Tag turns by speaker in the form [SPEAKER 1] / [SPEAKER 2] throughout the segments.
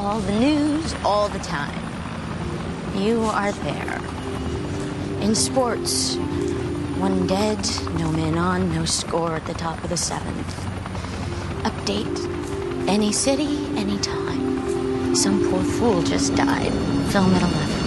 [SPEAKER 1] all the news, all the time. You are there. In sports, one dead, no man on, no score at the top of the seventh. Update. Any city, any time. Some poor fool just died. Film at 11.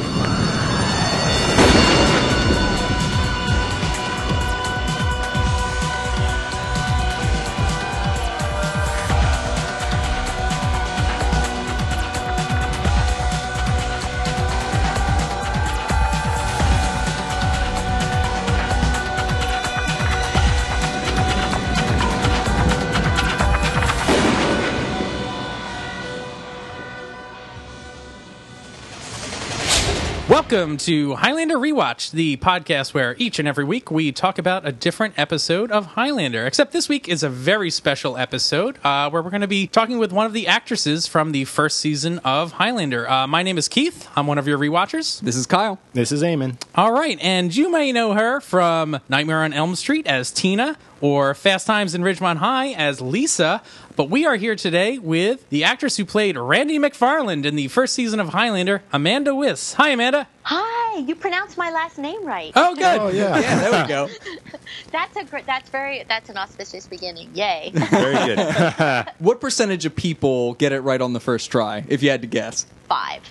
[SPEAKER 2] Welcome to Highlander Rewatch, the podcast where each and every week we talk about a different episode of Highlander. Except this week is a very special episode uh, where we're going to be talking with one of the actresses from the first season of Highlander. Uh, my name is Keith. I'm one of your rewatchers.
[SPEAKER 3] This is Kyle.
[SPEAKER 4] This is Eamon.
[SPEAKER 2] All right, and you may know her from Nightmare on Elm Street as Tina or Fast Times in Ridgemont High as Lisa. But we are here today with the actress who played Randy McFarland in the first season of Highlander, Amanda Wyss. Hi, Amanda.
[SPEAKER 5] Hi, you pronounced my last name right.
[SPEAKER 2] Oh, good.
[SPEAKER 4] Oh yeah,
[SPEAKER 3] Yeah, there we go.
[SPEAKER 5] That's a great. That's very. That's an auspicious beginning. Yay!
[SPEAKER 4] very good.
[SPEAKER 3] What percentage of people get it right on the first try, if you had to guess?
[SPEAKER 5] Five.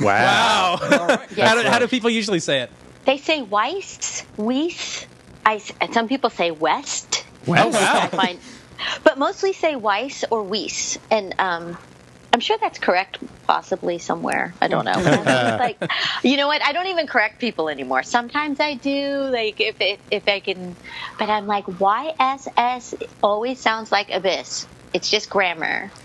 [SPEAKER 4] wow.
[SPEAKER 2] Wow.
[SPEAKER 5] Yes.
[SPEAKER 2] how, do, how do people usually say it?
[SPEAKER 5] They say Weiss, Weiss. I. s- and Some people say West.
[SPEAKER 2] Oh, wow.
[SPEAKER 5] I find, but mostly say Weiss or Weiss, and um, I'm sure that's correct. Possibly somewhere. I don't know. Like, you know what? I don't even correct people anymore. Sometimes I do. Like if if, if I can, but I'm like YSS always sounds like abyss. It's just grammar.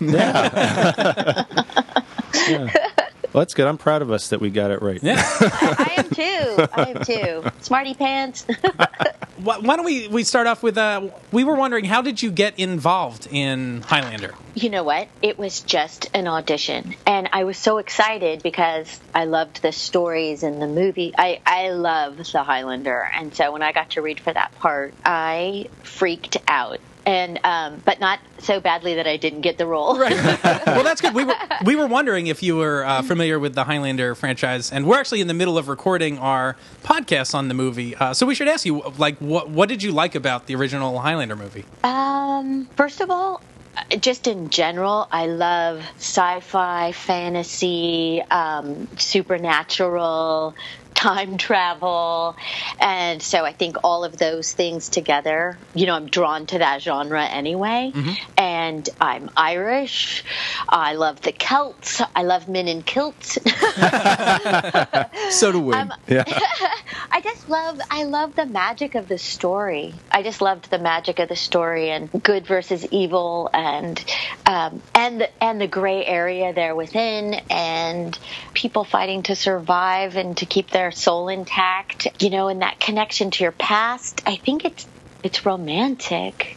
[SPEAKER 4] Well, that's good. I'm proud of us that we got it right.
[SPEAKER 2] Yeah.
[SPEAKER 5] I am too. I am too. Smarty pants.
[SPEAKER 2] why, why don't we, we start off with uh, we were wondering, how did you get involved in Highlander?
[SPEAKER 5] you know what? It was just an audition. And I was so excited because I loved the stories and the movie. I, I love The Highlander. And so when I got to read for that part, I freaked out. And um, but not so badly that I didn't get the role.
[SPEAKER 2] well, that's good. We were we were wondering if you were uh, familiar with the Highlander franchise, and we're actually in the middle of recording our podcast on the movie. Uh, so we should ask you, like, what what did you like about the original Highlander movie?
[SPEAKER 5] Um, first of all, uh, just in general, I love sci-fi, fantasy, um, supernatural, time travel, and so I think all of those things together. You know, I'm drawn to that genre anyway, and I'm Irish. I love the Celts. I love men in kilts.
[SPEAKER 3] So do we.
[SPEAKER 5] Um,
[SPEAKER 4] Yeah.
[SPEAKER 5] I just love I love the magic of the story. I just loved the magic of the story and good versus evil and um, and the, and the gray area there within and people fighting to survive and to keep their soul intact. You know, and that connection to your past. I think it's it's romantic.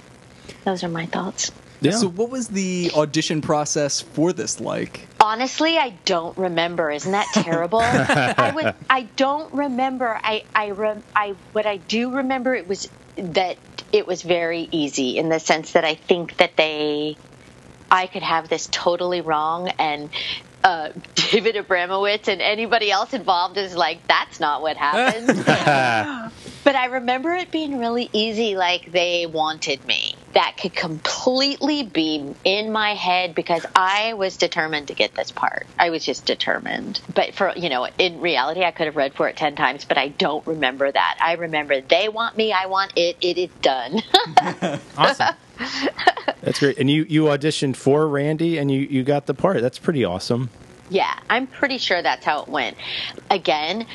[SPEAKER 5] Those are my thoughts.
[SPEAKER 4] Yeah.
[SPEAKER 3] So, what was the audition process for this like?
[SPEAKER 5] Honestly, I don't remember. Isn't that terrible? I would. I don't remember. I. I. Re, I. What I do remember it was that it was very easy in the sense that I think that they. I could have this totally wrong, and uh, David Abramowitz and anybody else involved is like, that's not what happened. But I remember it being really easy, like they wanted me. That could completely be in my head because I was determined to get this part. I was just determined. But for, you know, in reality, I could have read for it 10 times, but I don't remember that. I remember they want me, I want it, it is done.
[SPEAKER 2] Awesome.
[SPEAKER 4] That's great. And you you auditioned for Randy and you you got the part. That's pretty awesome.
[SPEAKER 5] Yeah, I'm pretty sure that's how it went. Again,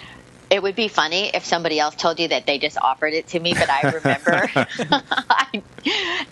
[SPEAKER 5] it would be funny if somebody else told you that they just offered it to me, but I remember. I,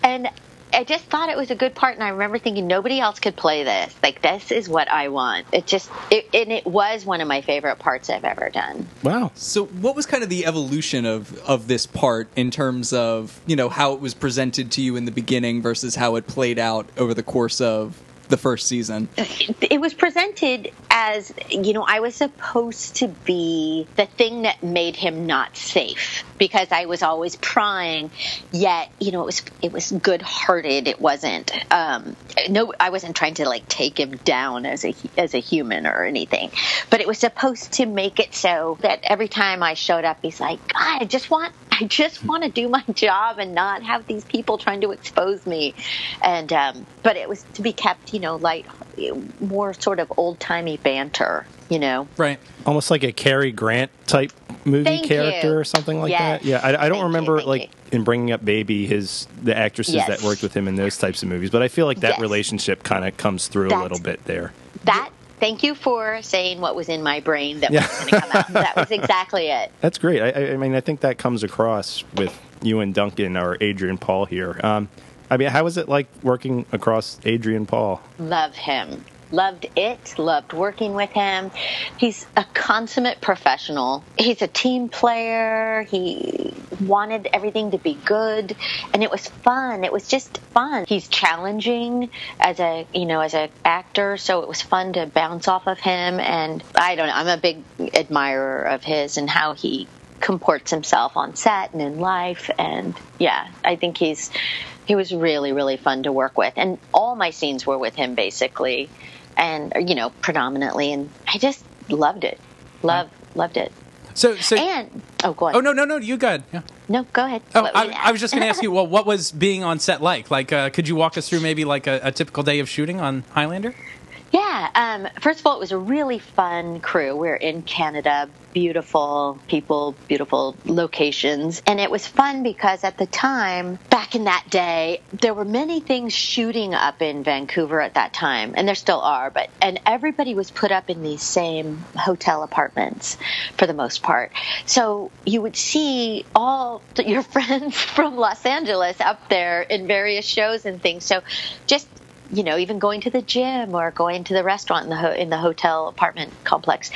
[SPEAKER 5] and I just thought it was a good part, and I remember thinking nobody else could play this. Like this is what I want. It just, it, and it was one of my favorite parts I've ever done.
[SPEAKER 4] Wow.
[SPEAKER 3] So, what was kind of the evolution of of this part in terms of you know how it was presented to you in the beginning versus how it played out over the course of the first season.
[SPEAKER 5] it was presented as you know I was supposed to be the thing that made him not safe because I was always prying. Yet you know it was it was good hearted it wasn't um no I wasn't trying to like take him down as a as a human or anything. But it was supposed to make it so that every time I showed up he's like God I just want I just want to do my job and not have these people trying to expose me and um but it was to be kept you know light more sort of old timey banter you know
[SPEAKER 2] Right.
[SPEAKER 4] almost like a Cary Grant type movie
[SPEAKER 5] Thank
[SPEAKER 4] character
[SPEAKER 5] you.
[SPEAKER 4] or something like
[SPEAKER 5] Yes.
[SPEAKER 4] that. Yeah, I, I don't
[SPEAKER 5] Thank
[SPEAKER 4] remember
[SPEAKER 5] thank
[SPEAKER 4] like
[SPEAKER 5] you.
[SPEAKER 4] in bringing up Baby his the actresses
[SPEAKER 5] Yes.
[SPEAKER 4] that worked with him in those types of movies, but I feel like that
[SPEAKER 5] Yes.
[SPEAKER 4] relationship kind of comes through a little bit there.
[SPEAKER 5] that thank you for saying what was in my brain that
[SPEAKER 4] Yeah.
[SPEAKER 5] was going to come out that was exactly it
[SPEAKER 4] That's great. I- I, I mean, I think that comes across with you and Duncan or Adrian Paul here. Um, I mean, how was it like working across Adrian Paul?
[SPEAKER 5] love him loved it loved working with him. He's a consummate professional. He's a team player. He wanted everything to be good and it was fun. It was just fun. He's challenging as a you know as an actor so it was fun to bounce off of him and i don't know i'm a big admirer of his and how he comports himself on set and in life and yeah i think he's he was really really fun to work with. And all my scenes were with him basically and you know predominantly and i just loved it loved loved it
[SPEAKER 2] So, so.
[SPEAKER 5] and oh go ahead
[SPEAKER 2] oh no, no, no! You go ahead. Yeah.
[SPEAKER 5] no go ahead
[SPEAKER 2] Oh, I, I was just going to ask you. Well, what was being on set like? Like, uh, could you walk us through maybe like a, a typical day of shooting on Highlander?
[SPEAKER 5] Yeah. Um, first of all, it was a really fun crew. We are in Canada, beautiful people, beautiful locations. And it was fun because at the time, back in that day, there were many things shooting up in Vancouver at that time. And there still are, but, and everybody was put up in these same hotel apartments for the most part. So you would see all your friends from Los Angeles up there in various shows and things. So just you know, even going to the gym or going to the restaurant in the ho- in the hotel apartment complex,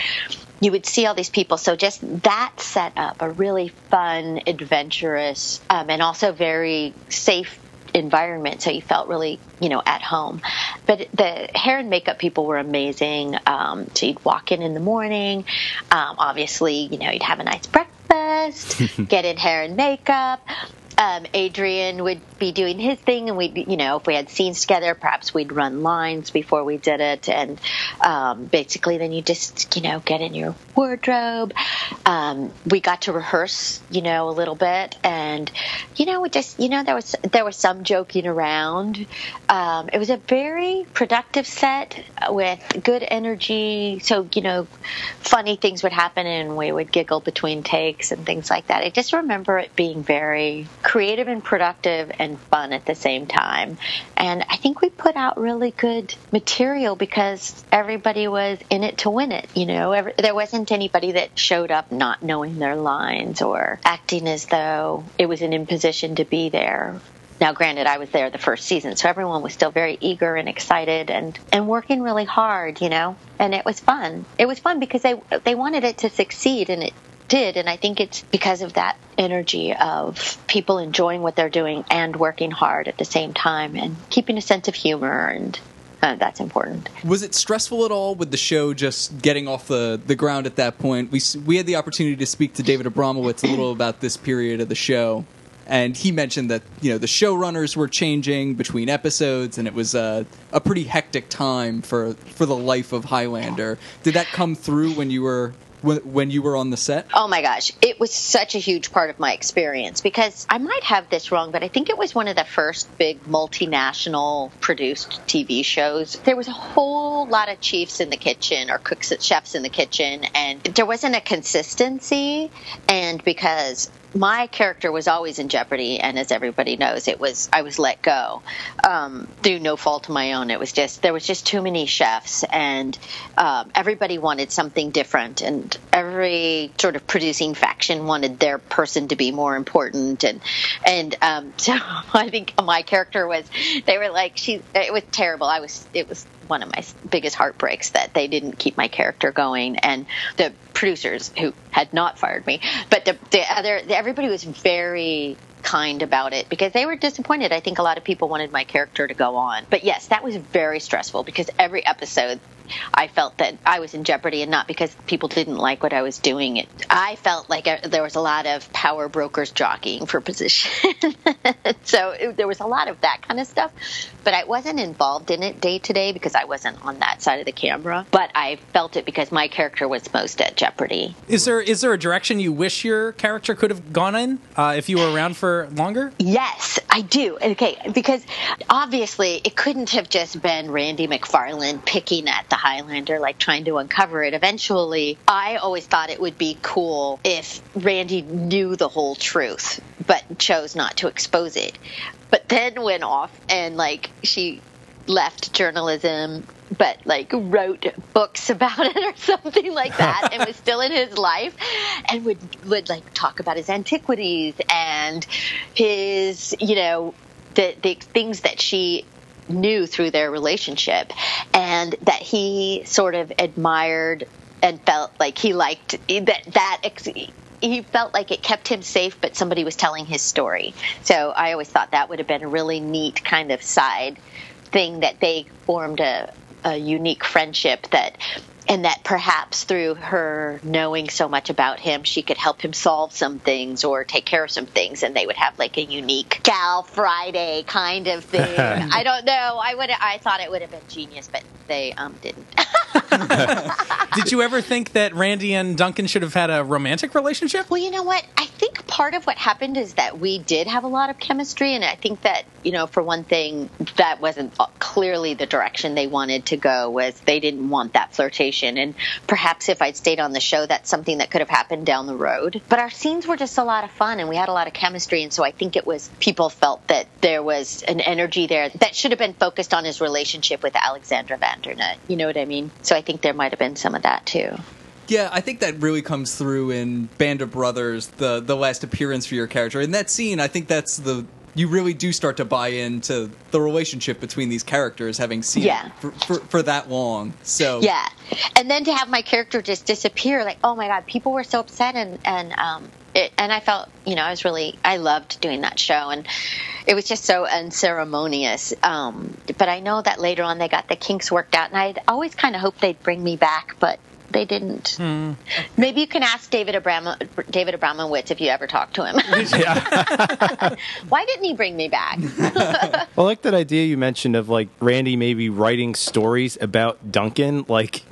[SPEAKER 5] you would see all these people. So just that set up a really fun, adventurous, um, and also very safe environment. So you felt really you know at home. But the hair and makeup people were amazing. Um, so you'd walk in in the morning. Um, obviously you know you'd have a nice breakfast get in hair and makeup um, Adrian would be doing his thing, and we'd, you know, if we had scenes together, perhaps we'd run lines before we did it, and um, basically, then you just, you know, get in your wardrobe. Um, we got to rehearse, you know, a little bit, and you know, we just, you know, there was there was some joking around. Um, it was a very productive set with good energy. So, you know, funny things would happen, and we would giggle between takes and things like that. I just remember it being very creative and productive and fun at the same time. And I think we put out really good material because everybody was in it to win it. You know, Every, there wasn't anybody that showed up not knowing their lines or acting as though it was an imposition to be there. Now, granted, I was there the first season, so everyone was still very eager and excited and, and working really hard, you know, and it was fun. It was fun because they, they wanted it to succeed and it did. And I think it's because of that energy of people enjoying what they're doing and working hard at the same time and keeping a sense of humor. And uh, that's important.
[SPEAKER 3] Was it stressful at all with the show just getting off the, the ground at that point? We we had the opportunity to speak to David Abramowitz a little about this period of the show, and he mentioned that you know the showrunners were changing between episodes, and it was uh, a pretty hectic time for for the life of Highlander. Did that come through when you were when, when you were on the set?
[SPEAKER 5] Oh my gosh, it was such a huge part of my experience because I might have this wrong, but I think it was one of the first big multinational produced TV shows. There was a whole lot of chiefs in the kitchen or cooks, chefs in the kitchen, and there wasn't a consistency. And because my character was always in jeopardy, and as everybody knows, it was I was let go um, through no fault of my own. It was just there was just too many chefs, and um, everybody wanted something different, and every sort of producing faction wanted their person to be more important, and and um, so I think my character was they were like she it was terrible. I was it was one of my biggest heartbreaks that they didn't keep my character going, and the producers who had not fired me, but the, the other the, everybody was very kind about it because they were disappointed. I think a lot of people wanted my character to go on. But yes, that was very stressful because every episode I felt that I was in jeopardy and not because people didn't like what I was doing. It, I felt like uh, there was a lot of power brokers jockeying for position. so it, there was a lot of that kind of stuff. But I wasn't involved in it day to day because I wasn't on that side of the camera. But I felt it because my character was most at jeopardy.
[SPEAKER 2] Is there is there a direction you wish your character could have gone in uh, if you were around for longer?
[SPEAKER 5] Yes, I do. Okay, because obviously it couldn't have just been Randy McFarland picking at the Highlander, like trying to uncover it. Eventually, I always thought it would be cool if Randy knew the whole truth, but chose not to expose it. But then went off and like she left journalism but like wrote books about it or something like that and was still in his life and would would like talk about his antiquities and his you know the the things that she knew through their relationship and that he sort of admired and felt like he liked that that he felt like it kept him safe but somebody was telling his story. So i always thought that would have been a really neat kind of side thing that they formed a, a unique friendship that and that perhaps through her knowing so much about him, she could help him solve some things or take care of some things, and they would have like a unique Gal Friday kind of thing. I don't know. I would. I thought it would have been genius, but they um, didn't.
[SPEAKER 2] Did you ever think that Randy and Duncan should have had a romantic relationship?
[SPEAKER 5] Well, you know what? I think part of what happened is that we did have a lot of chemistry, and I think that you know, for one thing, that wasn't clearly the direction they wanted to go. Was they didn't want that flirtation, and perhaps if I'd stayed on the show, that's something that could have happened down the road. But our scenes were just a lot of fun, and we had a lot of chemistry, and so I think it was people felt that there was an energy there that should have been focused on his relationship with Alexandra Vandernoot. You know what I mean? So I think there might have been some of that too.
[SPEAKER 3] Yeah, I think that really comes through in Band of Brothers, the the last appearance for your character. In that scene, I think that's the you really do start to buy into the relationship between these characters, having seen
[SPEAKER 5] Yeah.
[SPEAKER 3] for, for, for that long. So
[SPEAKER 5] Yeah, and then to have my character just disappear, like oh my god, people were so upset, and and um, it, and I felt you know I was really I loved doing that show, and it was just so unceremonious. Um, but I know that later on they got the kinks worked out, and I'd always kind of hoped they'd bring me back, but. They didn't. Hmm. Maybe you can ask David Abram- David Abramowitz if you ever talk to him. Why didn't he bring me back?
[SPEAKER 4] I like that idea you mentioned of like Randy maybe writing stories about Duncan. Like,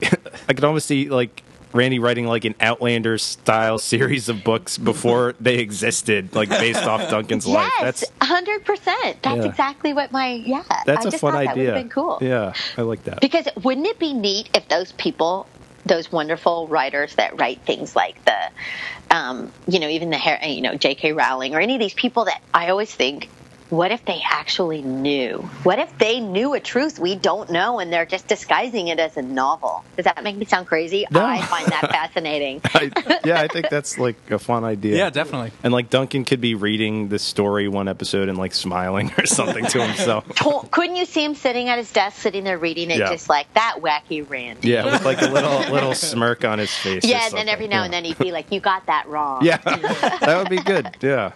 [SPEAKER 4] I could almost see like Randy writing like an Outlander style series of books before they existed, like based off Duncan's life.
[SPEAKER 5] yes,
[SPEAKER 4] That's
[SPEAKER 5] hundred percent. That's
[SPEAKER 4] Yeah.
[SPEAKER 5] exactly what my yeah.
[SPEAKER 4] that's
[SPEAKER 5] I
[SPEAKER 4] a
[SPEAKER 5] just
[SPEAKER 4] fun
[SPEAKER 5] thought That would
[SPEAKER 4] idea.
[SPEAKER 5] been cool.
[SPEAKER 4] Yeah, I like that.
[SPEAKER 5] Because wouldn't it be neat if those people, those wonderful writers that write things like the, um, you know, even the, you know, J.K. Rowling or any of these people that I always think, what if they actually knew? What if they knew a truth we don't know and they're just disguising it as a novel? Does that make me sound crazy?
[SPEAKER 4] No.
[SPEAKER 5] I find that fascinating.
[SPEAKER 4] I, yeah, I think that's like a fun idea.
[SPEAKER 2] Yeah, definitely.
[SPEAKER 4] And like Duncan could be reading the story one episode and like smiling or something to himself.
[SPEAKER 5] To- Couldn't you see him sitting at his desk, sitting there reading it,
[SPEAKER 4] Yeah.
[SPEAKER 5] just like that wacky Randy?
[SPEAKER 4] Yeah, with like a little little smirk on his face.
[SPEAKER 5] Yeah, and then every now and then he'd be like, "You got that wrong."
[SPEAKER 4] Yeah, that would be good. Yeah,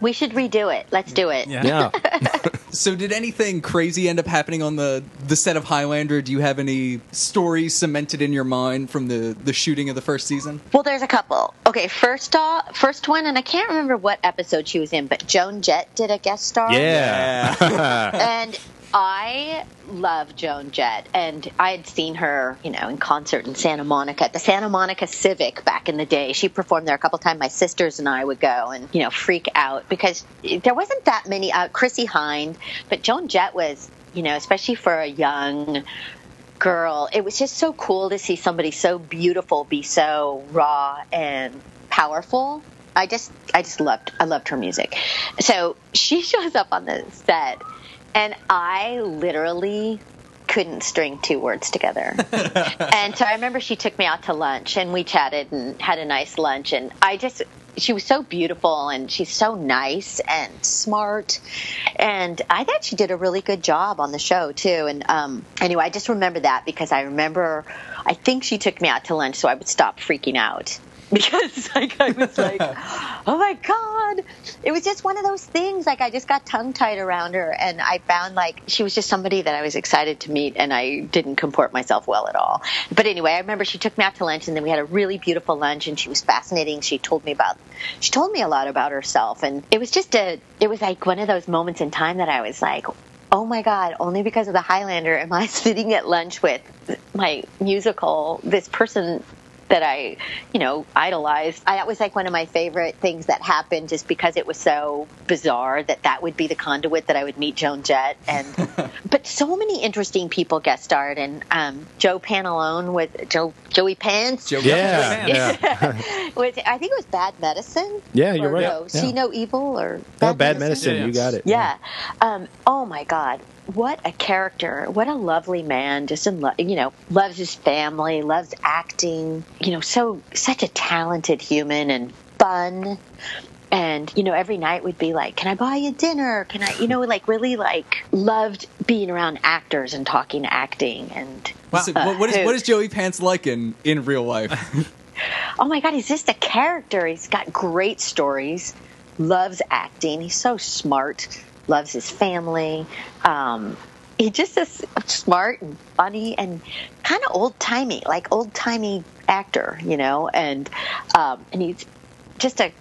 [SPEAKER 5] we should redo it. Let's do it.
[SPEAKER 2] Yeah.
[SPEAKER 4] yeah.
[SPEAKER 3] So, did anything crazy end up happening on the the set of Highlander? Do you have any stories cemented in your mind from the the shooting of the first season?
[SPEAKER 5] Well, there's a couple. Okay, first off, first one, and I can't remember what episode she was in, but Joan Jett did a guest star.
[SPEAKER 4] Yeah.
[SPEAKER 5] and I love Joan Jett, and I had seen her, you know, in concert in Santa Monica the Santa Monica Civic back in the day. She performed there a couple times. My sisters and I would go and you know freak out because there wasn't that many. Uh, Chrissie Hynde, but Joan Jett was, you know, especially for a young girl, it was just so cool to see somebody so beautiful be so raw and powerful. I just I just loved I loved her music. So she shows up on the set and I literally couldn't string two words together. and so I remember she took me out to lunch and we chatted and had a nice lunch. And I just she was so beautiful and she's so nice and smart. And I thought she did a really good job on the show too. And um anyway I just remember that because I remember I think she took me out to lunch so I would stop freaking out because like I was like, oh my god, it was just one of those things. Like I just got tongue tied around her, and I found like she was just somebody that I was excited to meet, and I didn't comport myself well at all. But anyway, I remember she took me out to lunch, and then we had a really beautiful lunch, and she was fascinating. She told me about, she told me a lot about herself, and it was just a, it was like one of those moments in time that I was like, oh my god only because of the highlander am i sitting at lunch with my musical this person that I, you know, idolized. I, that was like one of my favorite things that happened just because it was so bizarre that that would be the conduit that I would meet Joan Jett. And, but so many interesting people guest starred and, um, Joe Pantoliano with Joe, Joey Pants.
[SPEAKER 3] Joe
[SPEAKER 4] Yeah,
[SPEAKER 2] Yeah.
[SPEAKER 4] yeah.
[SPEAKER 5] was, I think it was Bad Medicine.
[SPEAKER 4] Yeah, you're right.
[SPEAKER 5] No,
[SPEAKER 4] Yeah.
[SPEAKER 5] See No Evil or
[SPEAKER 4] Oh, bad medicine.
[SPEAKER 2] Yeah, yeah.
[SPEAKER 4] You got it.
[SPEAKER 5] yeah. Um, oh my God. What a character. What a lovely man. Just in love, you know, loves his family, loves acting, you know, so, such a talented human and fun. And, you know, every night would be like, can I buy you dinner? Can I, you know, like really like loved being around actors and talking acting. And,
[SPEAKER 3] So what, what, is, what is uh, Joey Pants like in in real life?
[SPEAKER 5] oh my God, he's just a character. He's got great stories, loves acting. He's so smart, loves his family. Um, he just is smart and funny and kind of old timey, like old timey actor, you know. And um, and he's just a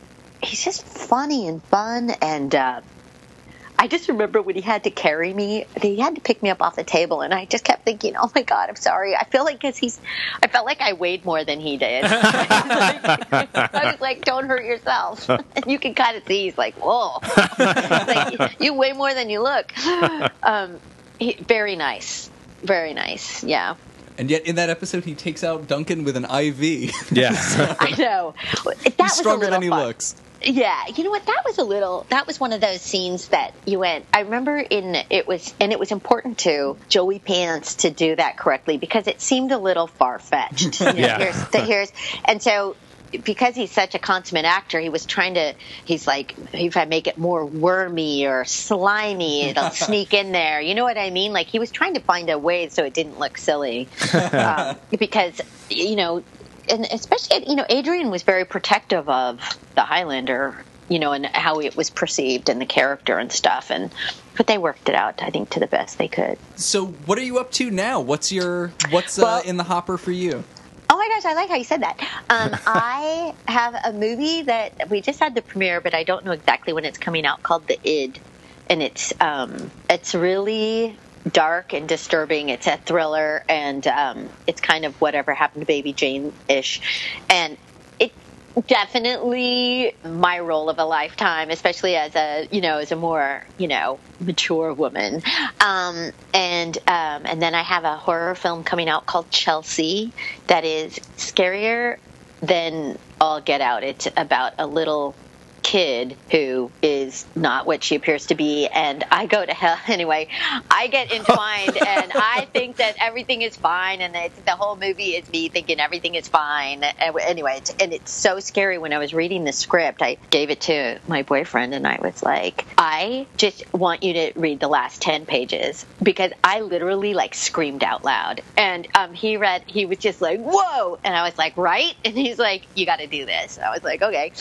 [SPEAKER 5] he's just funny and fun and. Uh, I just remember when he had to carry me, he had to pick me up off the table, and I just kept thinking, "Oh my God, I'm sorry." I feel like because he's, I felt like I weighed more than he did. I was like, "Don't hurt yourself." And you can kind of see he's like, "Whoa, like, you weigh more than you look." Um, he, very nice, very nice. Yeah,
[SPEAKER 3] and yet in that episode, he takes out Duncan with an IV.
[SPEAKER 4] Yeah.
[SPEAKER 5] I know. That
[SPEAKER 3] He's
[SPEAKER 5] was
[SPEAKER 3] stronger
[SPEAKER 5] little
[SPEAKER 3] than he
[SPEAKER 5] fun.
[SPEAKER 3] looks.
[SPEAKER 5] Yeah, you know what? That was a little. That was one of those scenes that you went. I remember in it was, and it was important to Joey Pants to do that correctly because it seemed a little far fetched. You know,
[SPEAKER 4] Yeah.
[SPEAKER 5] Here's, the, here's, and so because he's such a consummate actor, he was trying to. He's like, if I make it more wormy or slimy, it'll sneak in there. You know what I mean? Like he was trying to find a way so it didn't look silly, um, because you know and especially you know Adrian was very protective of the Highlander, you know, and how it was perceived and the character and stuff, and but they worked it out, I think, to the best they could.
[SPEAKER 3] So what are you up to now? What's your what's uh, in the hopper for you?
[SPEAKER 5] Oh my gosh, I like how you said that. Um, I have a movie that we just had the premiere, but I don't know exactly when it's coming out, called The Id, and it's um, it's really dark and disturbing. It's a thriller, and um, it's kind of whatever happened to Baby Jane ish, and definitely my role of a lifetime, especially as a you know as a more you know mature woman. Um, and um, and then I have a horror film coming out called Chelsea that is scarier than all get out. It's about a little kid who is not what she appears to be and I go to hell. Anyway I get entwined and I think that everything is fine and it's, the whole movie is me thinking everything is fine. And anyway it's, and it's so scary. When I was reading the script I gave it to my boyfriend and I was like I just want you to read the last 10 pages because I literally like screamed out loud. And um, he read he was just like whoa! And I was like right? And he's like you got to do this. And I was like okay.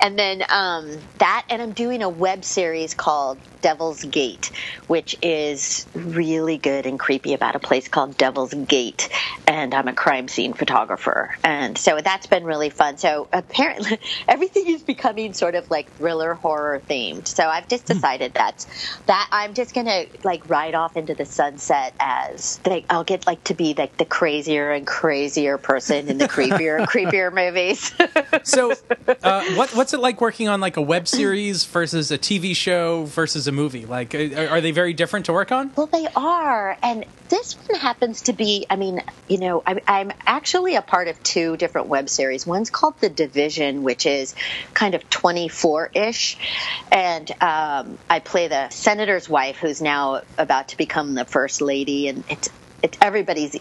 [SPEAKER 5] And then um, that and I'm doing a web series called Devil's Gate which is really good and creepy about a place called Devil's Gate and I'm a crime scene photographer. And so that's been really fun. So apparently everything is becoming sort of like thriller horror themed. So I've just decided that that I'm just gonna like ride off into the sunset as like I'll get like to be like the crazier and crazier person in the creepier and creepier movies.
[SPEAKER 2] So, uh, what what's it like working on like a web series versus a TV show versus a movie? Like, are, are they very different to work on?
[SPEAKER 5] Well, they are. And this one happens to be, I mean, you know, I, I'm actually a part of two different web series. One's called The Division, which is kind of 24 ish. And um, I play the senator's wife who's now about to become the first lady. And it's, it's everybody's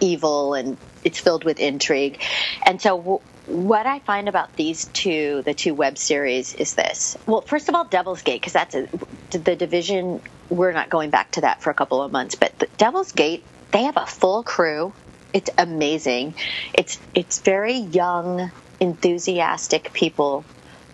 [SPEAKER 5] evil and it's filled with intrigue. And so, w- what I find about these two, the two web series, is this. Well, first of all, Devil's Gate, because that's a, the division. We're not going back to that for a couple of months, but the Devil's Gate, they have a full crew. It's amazing. It's it's very young. enthusiastic people,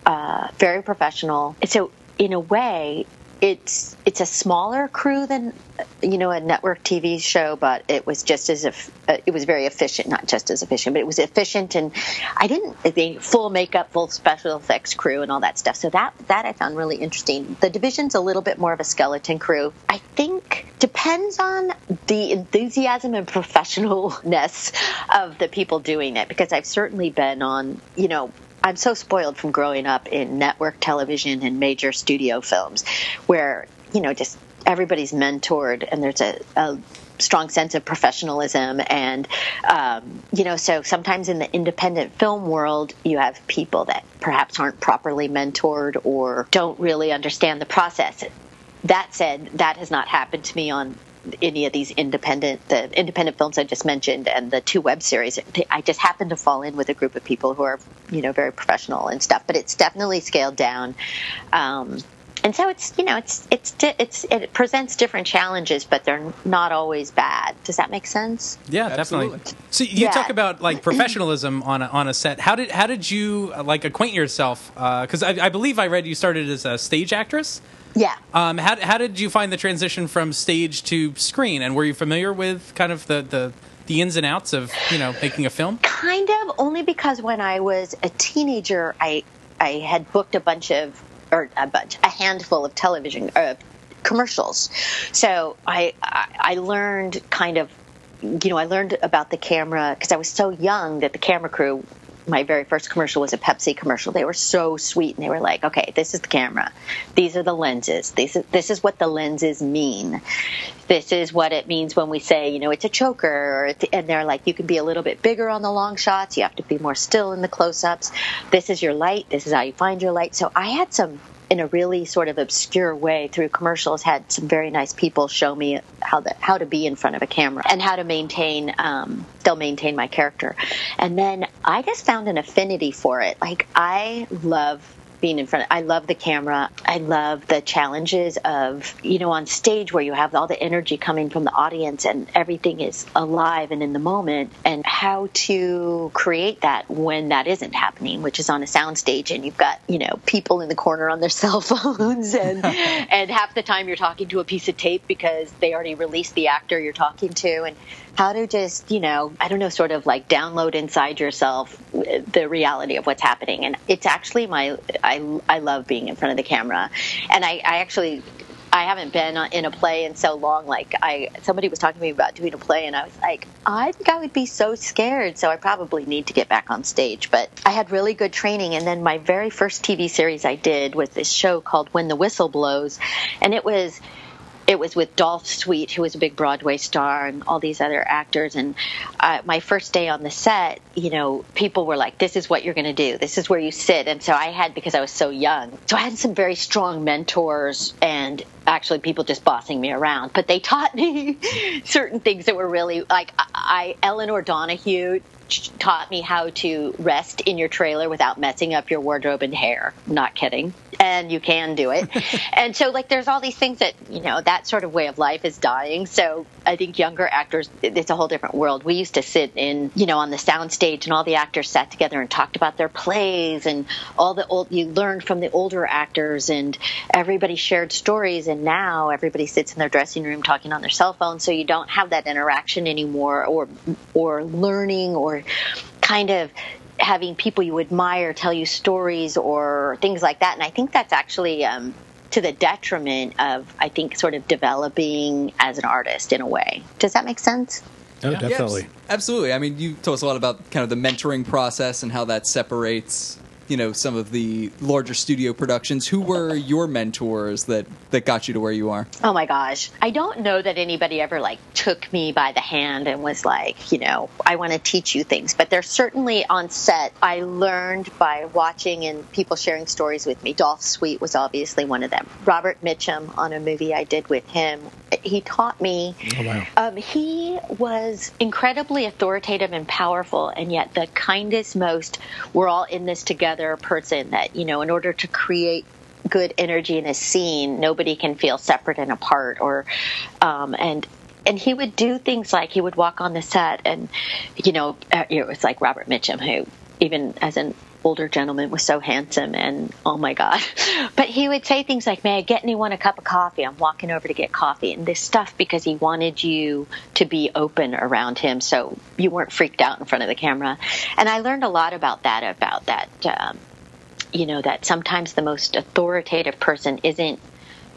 [SPEAKER 5] uh, very professional. So in a way, it's it's a smaller crew than you know a network TV show, but it was just as if uh, it was very efficient. Not just as efficient, but it was efficient, and I didn't the full makeup, full special effects crew, and all that stuff. So that that I found really interesting. The division's a little bit more of a skeleton crew. I think depends on the enthusiasm and professionalness of the people doing it, because I've certainly been on you know I'm so spoiled from growing up in network television and major studio films where, you know, just everybody's mentored and there's a, a strong sense of professionalism and um, you know so sometimes in the independent film world you have people that perhaps aren't properly mentored or don't really understand the process. That said that has not happened to me on any of these independent the independent films I just mentioned and the two web series. I just happen to fall in with a group of people who are you know very professional and stuff. But it's definitely scaled down. Um, and so it's you know it's it's it's it presents different challenges, but they're not always bad. Does that make sense?
[SPEAKER 2] Yeah,
[SPEAKER 3] Absolutely.
[SPEAKER 2] definitely. So you
[SPEAKER 5] Yeah.
[SPEAKER 2] talk about like professionalism on a, on a set. How did how did you uh, like acquaint yourself? Because I, I believe I read you started as a stage actress.
[SPEAKER 5] Yeah.
[SPEAKER 2] Um, how how did you find the transition from stage to screen? And were you familiar with kind of the the, the ins and outs of you know making a film?
[SPEAKER 5] kind of only because when I was a teenager, I I had booked a bunch of or a bunch, a handful of television uh, commercials. So I I I learned kind of you know I learned about the camera because I was so young that the camera crew. My very first commercial was a Pepsi commercial. They were so sweet, and they were like, "Okay, this is the camera. These are the lenses. This is this is what the lenses mean. This is what it means when we say, you know, it's a choker." It's, and they're like, "You can be a little bit bigger on the long shots. You have to be more still in the close-ups. This is your light. This is how you find your light." So I had some in a really sort of obscure way through commercials had some very nice people show me how the, how to be in front of a camera and how to maintain um, they'll maintain my character. And then i just found an affinity for it. Like i love being in front i love the camera. I love the challenges of you know on stage where you have all the energy coming from the audience and everything is alive and in the moment and how to create that when that isn't happening which is on a sound stage and you've got you know people in the corner on their cell phones and and half the time you're talking to a piece of tape because they already released the actor you're talking to and how to just you know i don't know sort of like download inside yourself the reality of what's happening and it's actually my i i love being in front of the camera and i i actually I haven't been in a play in so long. Like I, somebody was talking to me about doing a play, and I was like, I think I would be so scared. So I probably need to get back on stage. But I had really good training, and then my very first TV series I did was this show called When the Whistle Blows, and it was it was with Dolph Sweet, who was a big Broadway star, and all these other actors. And uh, my first day on the set, you know, people were like, "This is what you're going to do. This is where you sit." And so I had, because I was so young, so I had some very strong mentors and actually people just bossing me around. But they taught me certain things that were really like I, Elinor Donahue taught me how to rest in your trailer without messing up your wardrobe and hair. Not kidding. And you can do it. and so, like, there's all these things that, you know, that sort of way of life is dying. So I think younger actors, it's a whole different world. We used to sit in, you know, on the sound stage and all the actors sat together and talked about their plays and all the old, you learned from the older actors and everybody shared stories. And now everybody sits in their dressing room talking on their cell phone. So you don't have that interaction anymore or, or learning or kind of having people you admire tell you stories or things like that. And I think that's actually um, to the detriment of, I think, sort of developing as an artist in a way. Does that make sense?
[SPEAKER 4] Oh,
[SPEAKER 3] Yeah,
[SPEAKER 4] definitely.
[SPEAKER 3] abs- absolutely. I mean, you told us a lot about kind of the mentoring process and how that separates, you know, some of the larger studio productions. Who were your mentors that that got you to where you are?
[SPEAKER 5] Oh my gosh. I don't know that anybody ever like took me by the hand and was like, you know, I want to teach you things. But there's certainly on set, I learned by watching and people sharing stories with me. Dolph Sweet was obviously one of them. Robert Mitchum on a movie I did with him. He taught me.
[SPEAKER 4] Oh, wow.
[SPEAKER 5] Um, he was incredibly authoritative and powerful, and yet the kindest, most we're all in this together person that, you know, in order to create good energy in a scene, nobody can feel separate and apart or, um, and, and he would do things like he would walk on the set and, you know, uh, it was like Robert Mitchum who even as an older gentleman was so handsome and oh my god. But he would say things like may i get anyone a cup of coffee? I'm walking over to get coffee. And this stuff because he wanted you to be open around him so you weren't freaked out in front of the camera. And i learned a lot about that about that um, you know that sometimes the most authoritative person isn't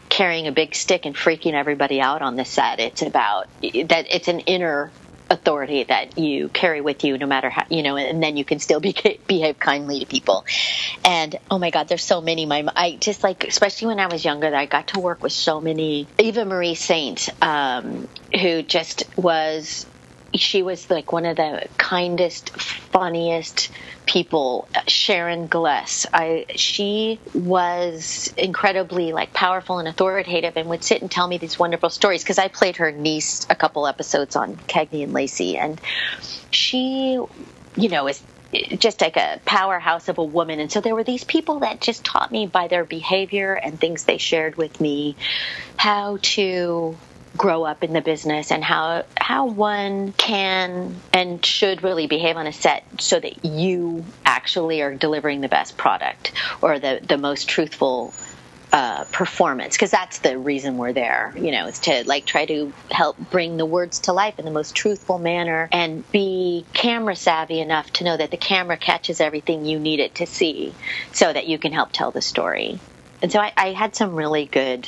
[SPEAKER 5] carrying a big stick and freaking everybody out on the set. It's about that it's an inner authority that you carry with you no matter how you know and then you can still be, behave kindly to people. And oh my god there's so many. My i just like especially when i was younger that i got to work with so many eva marie saint um, who just was she was like one of the kindest, funniest people. Uh, Sharon Gless, I she was incredibly like powerful and authoritative, and would sit and tell me these wonderful stories because I played her niece a couple episodes on Cagney and Lacey, and she, you know, is eh, just like a powerhouse of a woman. And so there were these people that just taught me by their behavior and things they shared with me how to grow up in the business and how how one can and should really behave on a set so that you actually are delivering the best product or the the most truthful uh, performance. Because that's the reason we're there you know is to like try to help bring the words to life in the most truthful manner and be camera savvy enough to know that the camera catches everything you need it to see so that you can help tell the story and so I, I had some really good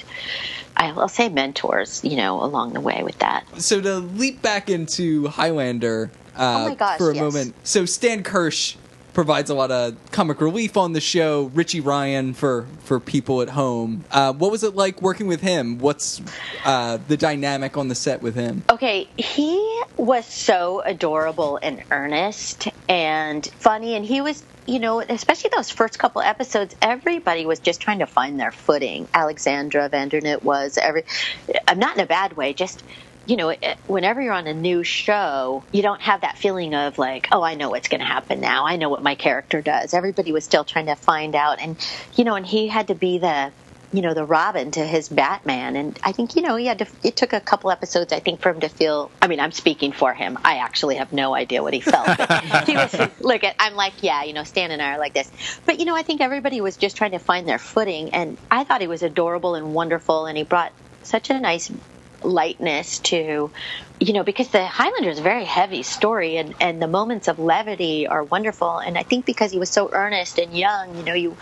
[SPEAKER 5] I'll say mentors, you know, along the way with that.
[SPEAKER 3] So to leap back into Highlander uh,
[SPEAKER 5] oh gosh,
[SPEAKER 3] for a
[SPEAKER 5] yes.
[SPEAKER 3] moment. So Stan Kirsch provides a lot of comic relief on the show. Richie Ryan for for people at home. Uh, what was it like working with him? What's uh, the dynamic on the set with him?
[SPEAKER 5] Okay, he was so adorable and earnest and funny, and he was you know, especially those first couple episodes, everybody was just trying to find their footing. Alexandra Vandernoot was every, I'm not in a bad way, just you know, whenever you're on a new show, you don't have that feeling of like, oh, I know what's going to happen now. I know what my character does. Everybody was still trying to find out, and you know, and he had to be the you know, the Robin to his Batman. And I think, you know, he had to, it took a couple episodes, I think, for him to feel, I mean, I'm speaking for him. I actually have no idea what he felt. But he was, look at, I'm like, yeah, you know, Stan and I are like this. But, you know, I think everybody was just trying to find their footing. And I thought he was adorable and wonderful. And he brought such a nice lightness to you know because the highlander is a very heavy story and and the moments of levity are wonderful and i think because he was so earnest and young you know you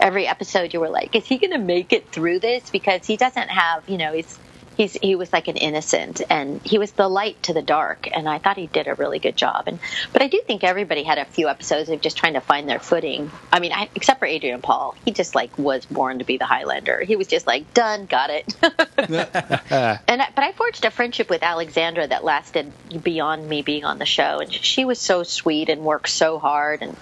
[SPEAKER 5] every episode you were like, is he going to make it through this? Because he doesn't have, you know, he's he's he was like an innocent and he was the light to the dark and i thought he did a really good job and but i do think everybody had a few episodes of just trying to find their footing i mean I, except for adrian paul he just like was born to be the highlander he was just like done got it and I, but i forged a friendship with alexandra that lasted beyond me being on the show and she was so sweet and worked so hard and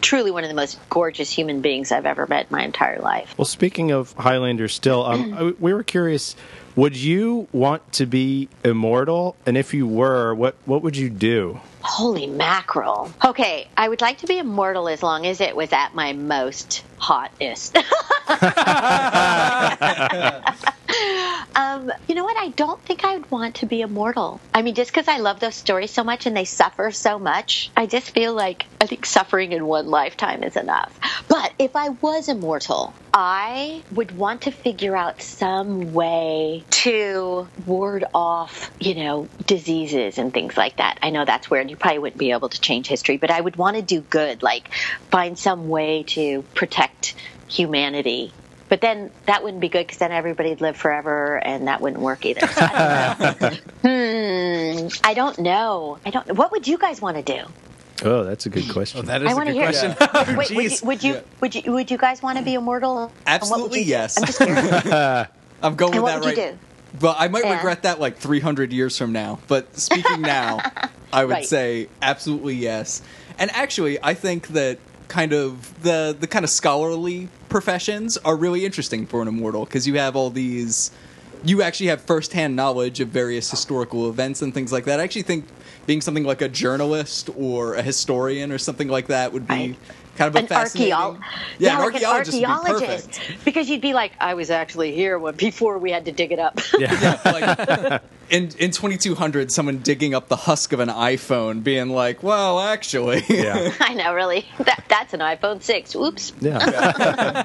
[SPEAKER 5] truly one of the most gorgeous human beings I've ever met in my entire life.
[SPEAKER 4] Well, speaking of Highlander, still, um, we were curious. Would you want to be immortal? And if you were, what what would you do?
[SPEAKER 5] Holy mackerel. Okay, I would like to be immortal as long as it was at my most hottest. um, you know what? I don't think I would want to be immortal. I mean, just because I love those stories so much and they suffer so much, I just feel like I think suffering in one lifetime is enough. But if I was immortal, I would want to figure out some way to ward off, you know, diseases and things like that. I know that's weird. You probably wouldn't be able to change history, but I would want to do good, like find some way to protect humanity but then that wouldn't be good because then everybody'd live forever, and that wouldn't work either. So I don't hmm, I don't know. I don't. What would you guys want to do?
[SPEAKER 4] Oh, that's a good question.
[SPEAKER 2] Oh, that is
[SPEAKER 5] I
[SPEAKER 2] a
[SPEAKER 5] want to
[SPEAKER 2] good
[SPEAKER 5] hear.
[SPEAKER 2] question.
[SPEAKER 5] Wait, would, you, would you
[SPEAKER 3] Yeah.
[SPEAKER 5] would you would you guys want to be immortal? And what would
[SPEAKER 3] Absolutely yes.
[SPEAKER 5] I'm just curious.
[SPEAKER 3] I'm going
[SPEAKER 5] and
[SPEAKER 3] with
[SPEAKER 5] what
[SPEAKER 3] that
[SPEAKER 5] would you
[SPEAKER 3] right.
[SPEAKER 5] do?
[SPEAKER 3] But I might
[SPEAKER 5] And?
[SPEAKER 3] regret that like 300 years from now. But speaking now, I would
[SPEAKER 5] Right.
[SPEAKER 3] say absolutely yes. And actually, I think that kind of the the kind of scholarly professions are really interesting for an immortal because you have all these you actually have firsthand knowledge of various historical events and things like that. I actually think being something like a journalist or a historian or something like that would be. Kind of a
[SPEAKER 5] an
[SPEAKER 3] fascinating.
[SPEAKER 5] archaeologist.
[SPEAKER 3] Yeah, an
[SPEAKER 5] like
[SPEAKER 3] archaeologist
[SPEAKER 5] an
[SPEAKER 3] would be perfect.
[SPEAKER 5] Because you'd be like, I was actually here when before we had to dig it up.
[SPEAKER 4] Yeah.
[SPEAKER 3] like in in 2200 someone digging up the husk of an iphone being like well actually
[SPEAKER 4] Yeah.
[SPEAKER 5] I know, really. That, that's an iPhone 6. Oops.
[SPEAKER 4] Yeah.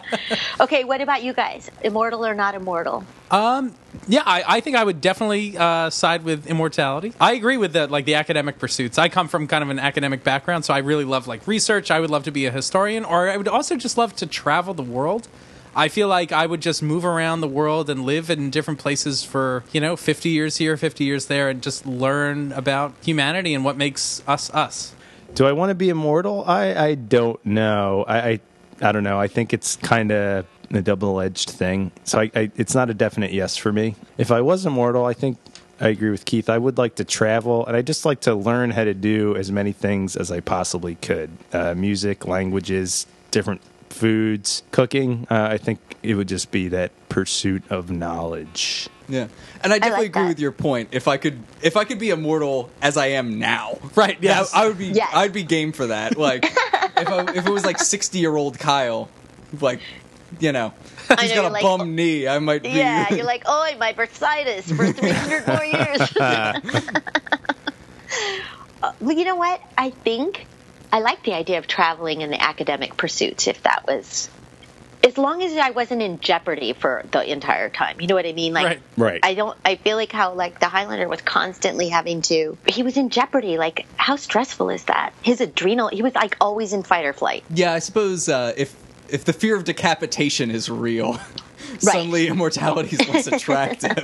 [SPEAKER 5] Okay, what about you guys? Immortal or not immortal?
[SPEAKER 2] Um, Yeah, I, I think I would definitely uh, side with immortality. I agree with the like the academic pursuits. I come from kind of an academic background, so I really love like research. I would love to be a historian, or I would also just love to travel the world. I feel like I would just move around the world and live in different places for you know fifty years here, fifty years there, and just learn about humanity and what makes us us.
[SPEAKER 4] Do I want to be immortal? I, I don't know. I, I I don't know. I think it's kind of a double edged thing. So I, I, it's not a definite yes for me. If I was immortal, I think I agree with Keith. I would like to travel, and I just like to learn how to do as many things as I possibly could: uh, music, languages, different foods, cooking. Uh, I think it would just be that pursuit of knowledge.
[SPEAKER 3] yeah and i definitely
[SPEAKER 5] like
[SPEAKER 3] agree
[SPEAKER 5] that.
[SPEAKER 3] with your point if i could if i could be immortal as i am now
[SPEAKER 2] Right,
[SPEAKER 3] yeah
[SPEAKER 2] yes.
[SPEAKER 3] i would be
[SPEAKER 5] Yes.
[SPEAKER 3] i'd be game for that like if I, if it was like 60 year old kyle like you know
[SPEAKER 5] I
[SPEAKER 3] he's
[SPEAKER 5] know,
[SPEAKER 3] got a
[SPEAKER 5] like,
[SPEAKER 3] bum knee i might be
[SPEAKER 5] Yeah, you're like, oh, my bursitis for 300 more years. Uh, well, you know what? I think I like the idea of traveling in the academic pursuits if that was. As long as I wasn't in jeopardy for the entire time, you know what I mean. Like,
[SPEAKER 2] Right.
[SPEAKER 4] Right.
[SPEAKER 5] I don't. I feel like how like the Highlander was constantly having to. He was in jeopardy. Like, how stressful is that? His adrenal. He was like always in fight or flight.
[SPEAKER 3] yeah i suppose uh, if if the fear of decapitation is real suddenly immortality is less attractive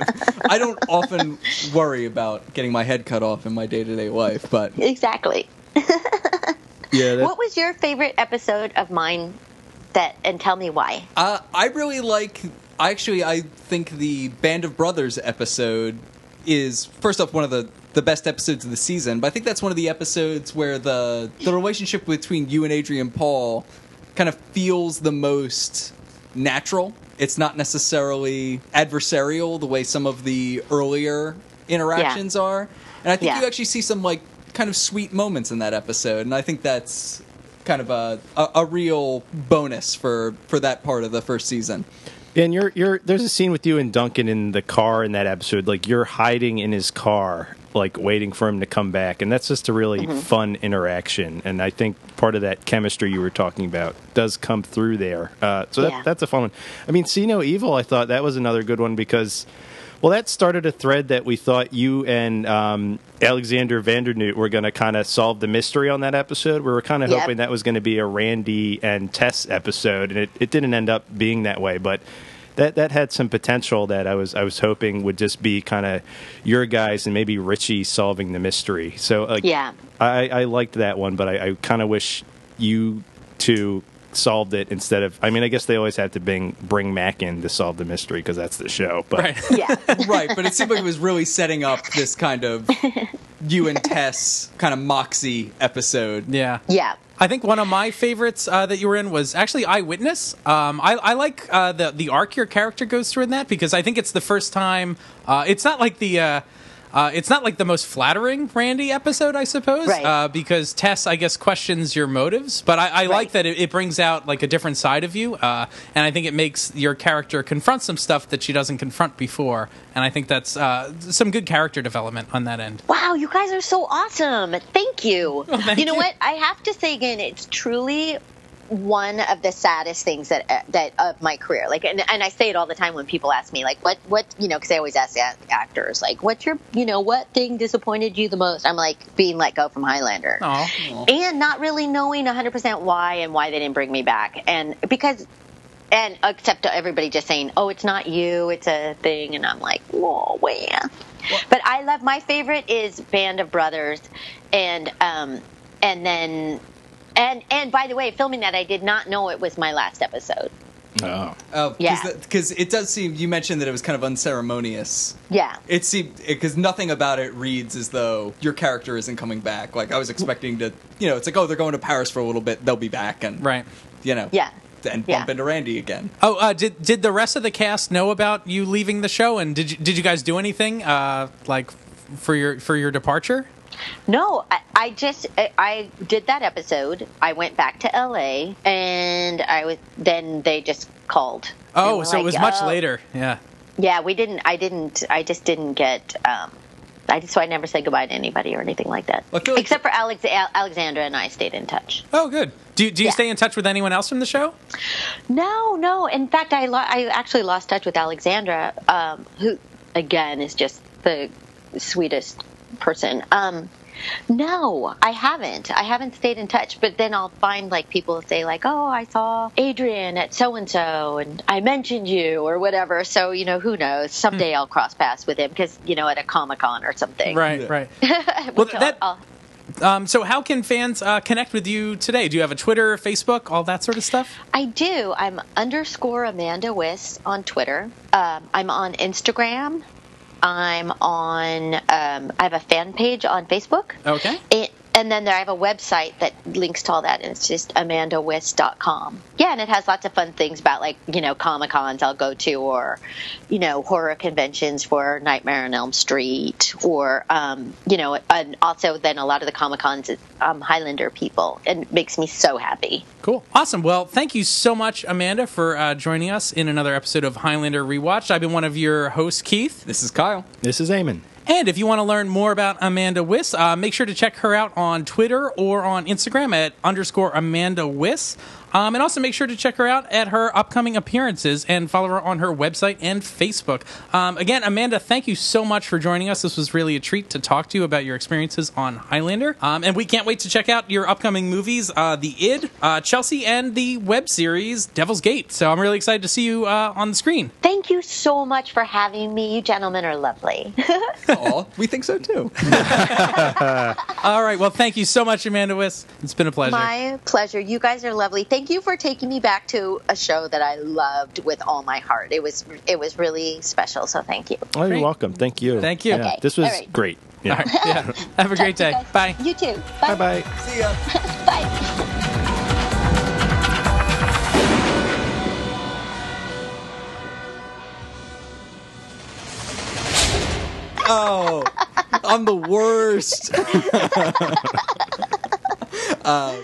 [SPEAKER 3] i don't often worry about getting my head cut off in my day-to-day life but
[SPEAKER 5] Exactly.
[SPEAKER 4] Yeah.
[SPEAKER 5] What was your favorite episode of mine? That and tell me why.
[SPEAKER 3] Uh, I really like. Actually, I think the Band of Brothers episode is first off one of the the best episodes of the season. But I think that's one of the episodes where the the relationship between you and Adrian Paul kind of feels the most natural. It's not necessarily adversarial the way some of the earlier interactions are. And I think
[SPEAKER 5] Yeah.
[SPEAKER 3] you actually see some like kind of sweet moments in that episode, and I think that's kind of a, a, a real bonus for for that part of the first season.
[SPEAKER 4] And you're you're there's a scene with you and Duncan in the car in that episode. Like you're hiding in his car, like waiting for him to come back, and that's just a really fun interaction. And I think part of that chemistry you were talking about does come through there. Uh, so that,
[SPEAKER 5] Yeah.
[SPEAKER 4] that's a fun one. I mean, See No Evil. I thought that was another good one because. Well, that started a thread that we thought you and um, Alexandra Vandernoot were going to kind of solve the mystery on that episode. We were kind of
[SPEAKER 5] Yep.
[SPEAKER 4] hoping that was going to be a Randi and Tess episode, and it, it didn't end up being that way. But that that had some potential that I was I was hoping would just be kind of your guys and maybe Richie solving the mystery. So like,
[SPEAKER 5] Yeah.
[SPEAKER 4] I, I liked that one, but I, I kind of wish you two solved it instead of. I mean, I guess they always have to bring bring Mac in to solve the mystery because that's the show. But
[SPEAKER 2] Right.
[SPEAKER 5] Yeah.
[SPEAKER 3] right, but it seemed like it was really setting up this kind of you and Tess kind of moxie episode.
[SPEAKER 2] Yeah.
[SPEAKER 5] Yeah.
[SPEAKER 2] I think one of my favorites uh, that you were in was actually Eyewitness. Um, I, I like uh, the the arc your character goes through in that because I think it's the first time. Uh, it's not like the. Uh, it's not like the most flattering Randi episode, I suppose,
[SPEAKER 5] Right.
[SPEAKER 2] uh, because Tess, I guess, questions your motives. But I, I like that it, it brings out like a different side of you, uh, and I think it makes your character confront some stuff that she doesn't confront before. And I think that's uh, some good character development on that end.
[SPEAKER 5] Wow, you guys are so awesome. Thank you.
[SPEAKER 2] thank
[SPEAKER 5] you know
[SPEAKER 2] you.
[SPEAKER 5] what? I have to say again, it's truly one of the saddest things that uh, that of my career. Like, and, and I say it all the time when people ask me, like, what, what, you know, because I always ask actors, like, what's your, you know, what thing disappointed you the most? I'm like, being let go from Highlander,
[SPEAKER 2] Oh,
[SPEAKER 5] and not really knowing 100 percent why and why they didn't bring me back, and because. And except everybody just saying, "Oh, it's not you; it's a thing," and I'm like, "Whoa, yeah." But I love my favorite is Band of Brothers, and um, and then and and by the way, filming that I did not know it was my last episode.
[SPEAKER 4] oh.
[SPEAKER 3] Oh,
[SPEAKER 5] Yeah.
[SPEAKER 3] because it does seem you mentioned that it was kind of unceremonious.
[SPEAKER 5] Yeah,
[SPEAKER 3] It seemed because nothing about it reads as though your character isn't coming back. Like I was expecting to, you know, it's like oh they're going to Paris for a little bit, they'll be back, and
[SPEAKER 2] right.
[SPEAKER 3] you know,
[SPEAKER 5] Yeah.
[SPEAKER 3] and
[SPEAKER 5] Yeah.
[SPEAKER 3] bump into Randi again.
[SPEAKER 2] Oh, uh, did did the rest of the cast know about you leaving the show? And did you did you guys do anything uh, like for your for your departure?
[SPEAKER 5] No, I, I just I, I did that episode. I went back to L.A. and I was then they just called.
[SPEAKER 2] Oh, so it was much
[SPEAKER 5] "Oh."
[SPEAKER 2] later. Yeah.
[SPEAKER 5] Yeah, we didn't. I didn't. I just didn't get. Um, I so I never said goodbye to anybody or anything like that.
[SPEAKER 3] Feel like-
[SPEAKER 5] Except for Alex, Al- Alexandra and I stayed in touch.
[SPEAKER 2] Oh, good. Do, do you
[SPEAKER 5] Yeah.
[SPEAKER 2] stay in touch with anyone else from the show?
[SPEAKER 5] No, no. In fact, I lo- I actually lost touch with Alexandra, um, who again is just the sweetest person. Um, no, I haven't. I haven't stayed in touch. But then I'll find like people say like, "Oh, I saw Adrian at so and so, and I mentioned you or whatever." So you know, who knows? Someday I'll cross paths with him because you know at a comic con or something.
[SPEAKER 2] Right, right.
[SPEAKER 5] Which
[SPEAKER 2] that-
[SPEAKER 5] I'll- I'll-
[SPEAKER 2] Um, so, how can fans uh, connect with you today? Do you have a Twitter, Facebook, all that sort of stuff?
[SPEAKER 5] I do. I'm underscore Amanda Wyss on Twitter. Um, I'm on Instagram. I'm on. Um, I have a fan page on Facebook.
[SPEAKER 2] Okay.
[SPEAKER 5] It, and then there, I have a website that links to all that, and it's just amandawyss.com. Yeah, and it has lots of fun things about, like, you know, Comic Cons I'll go to, or, you know, horror conventions for Nightmare on Elm Street, or, um, you know, and also then a lot of the Comic Cons, um, Highlander people. And it makes me so happy.
[SPEAKER 2] Cool. Awesome. Well, thank you so much, Amanda, for uh, joining us in another episode of Highlander Rewatched. I've been one of your hosts, Keith.
[SPEAKER 3] This is Kyle.
[SPEAKER 4] This is Eamon.
[SPEAKER 2] And if you want to learn more about Amanda Wyss, uh, make sure to check her out on Twitter or on Instagram at underscore Amanda Wyss. Um, and also make sure to check her out at her upcoming appearances and follow her on her website and Facebook. Um, again, Amanda, thank you so much for joining us. This was really a treat to talk to you about your experiences on Highlander. Um, and we can't wait to check out your upcoming movies, uh, The Id, uh, Chelsea, and the web series Devil's Gate. So I'm really excited to see you uh, on the screen.
[SPEAKER 5] Thank you so much for having me. You gentlemen are lovely.
[SPEAKER 3] Aw, we think so too.
[SPEAKER 2] All right. Well, thank you so much, Amanda Wyss. It's been a pleasure.
[SPEAKER 5] My pleasure. You guys are lovely. Thank you for taking me back to a show that I loved with all my heart. It was it was really special. So thank you.
[SPEAKER 4] Oh, you're welcome. Thank you.
[SPEAKER 2] Thank you.
[SPEAKER 4] Yeah,
[SPEAKER 5] Okay.
[SPEAKER 4] This was
[SPEAKER 5] All right.
[SPEAKER 4] great. Yeah.
[SPEAKER 2] All right. Yeah. Have a great day.
[SPEAKER 5] You
[SPEAKER 2] Bye.
[SPEAKER 5] You too.
[SPEAKER 4] Bye
[SPEAKER 5] Bye.
[SPEAKER 4] bye.
[SPEAKER 3] See ya.
[SPEAKER 5] Bye.
[SPEAKER 3] Oh, I'm the worst. uh,